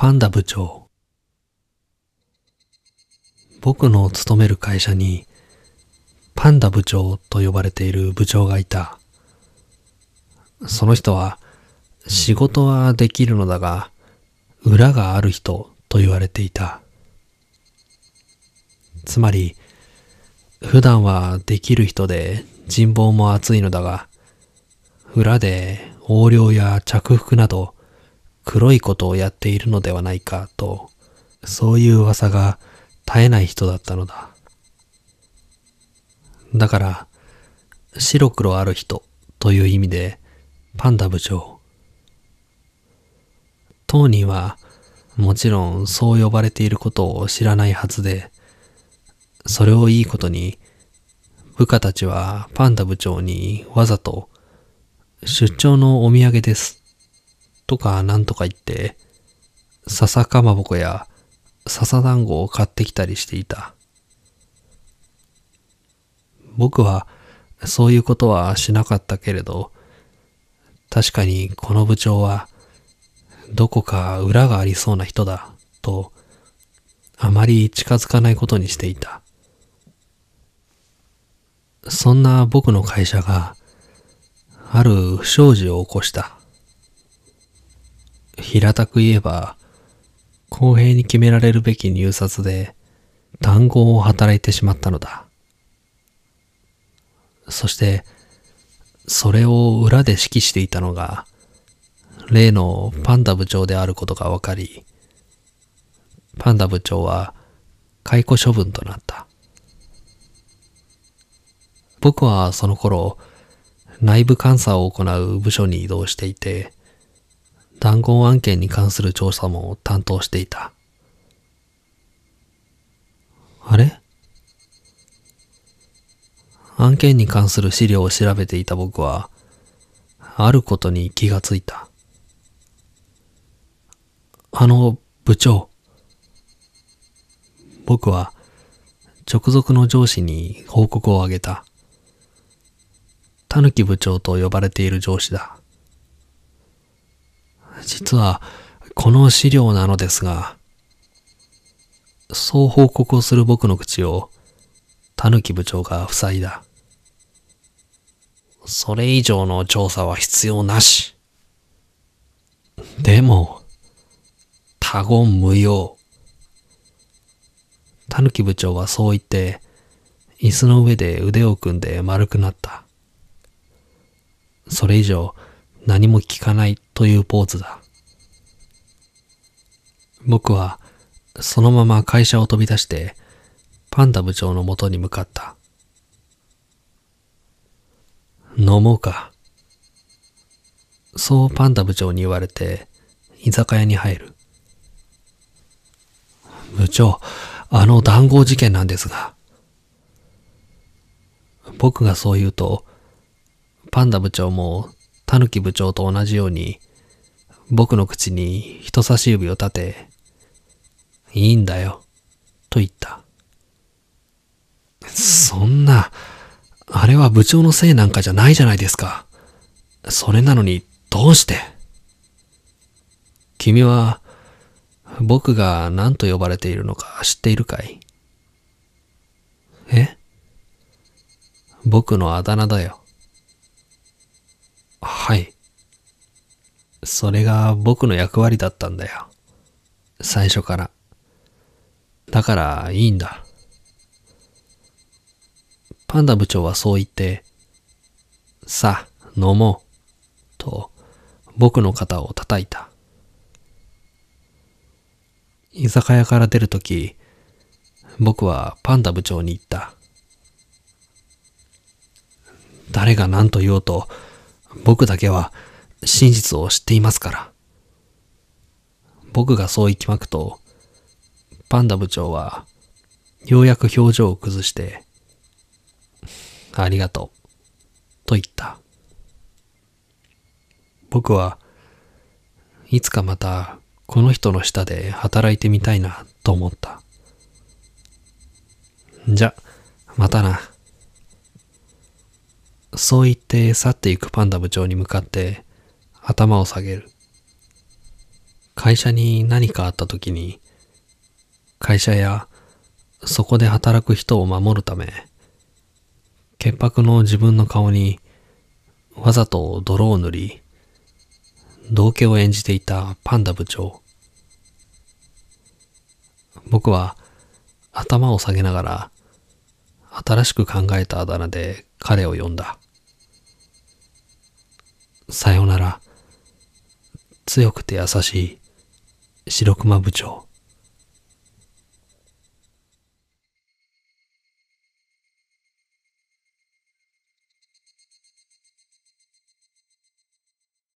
パンダ部長。僕の勤める会社に、パンダ部長と呼ばれている部長がいた。その人は、仕事はできるのだが、裏がある人と言われていた。つまり、普段はできる人で人望も厚いのだが、裏で横領や着服など黒いことをやっているのではないかと、そういう噂が絶えない人だったのだ。だから、白黒ある人という意味で、パンダ部長。当人は、もちろんそう呼ばれていることを知らないはずで、それをいいことに、部下たちはパンダ部長にわざと、出張のお土産です。とかなんとか言って、笹かまぼこや笹団子を買ってきたりしていた。僕はそういうことはしなかったけれど、確かにこの部長はどこか裏がありそうな人だとあまり近づかないことにしていた。そんな僕の会社がある不祥事を起こした。平たく言えば、公平に決められるべき入札で談合を働いてしまったのだ。そして、それを裏で指揮していたのが、例のパンダ部長であることが分かり、パンダ部長は解雇処分となった。僕はその頃、内部監査を行う部署に移動していて、談合案件に関する調査も担当していた。あれ？案件に関する資料を調べていた僕は、あることに気がついた。あの、部長。僕は、直属の上司に報告をあげた。たぬき部長と呼ばれている上司だ。実は、この資料なのですが、そう報告をする僕の口を、たぬき部長が塞いだ。それ以上の調査は必要なし。でも、他言無用。たぬき部長はそう言って、椅子の上で腕を組んで丸くなった。それ以上何も聞かないというポーズだ。僕はそのまま会社を飛び出してパンダ部長のもとに向かった。飲もうか。そうパンダ部長に言われて居酒屋に入る。部長、あの談合事件なんですが。僕がそう言うと、パンダ部長もタヌキ部長と同じように、僕の口に人差し指を立て、いいんだよ、と言った。そんな、あれは部長のせいなんかじゃないじゃないですか。それなのに、どうして？君は、僕が何と呼ばれているのか知っているかい？え？僕のあだ名だよ。はい。それが僕の役割だったんだよ。最初から。だからいいんだ。パンダ部長はそう言って、さあ、飲もう。と、僕の肩を叩いた。居酒屋から出るとき、僕はパンダ部長に言った。誰が何と言おうと、僕だけは真実を知っていますから。僕がそう言きまくと、パンダ部長は、ようやく表情を崩して、ありがとう、と言った。僕はいつかまたこの人の下で働いてみたいなと思った。じゃ、またな。そう言って去っていくパンダ部長に向かって頭を下げる。会社に何かあった時に、会社やそこで働く人を守るため、潔白の自分の顔にわざと泥を塗り、道家を演じていたパンダ部長。僕は頭を下げながら新しく考えたあだ名で彼を呼んだ。さよなら。強くて優しい白熊部長。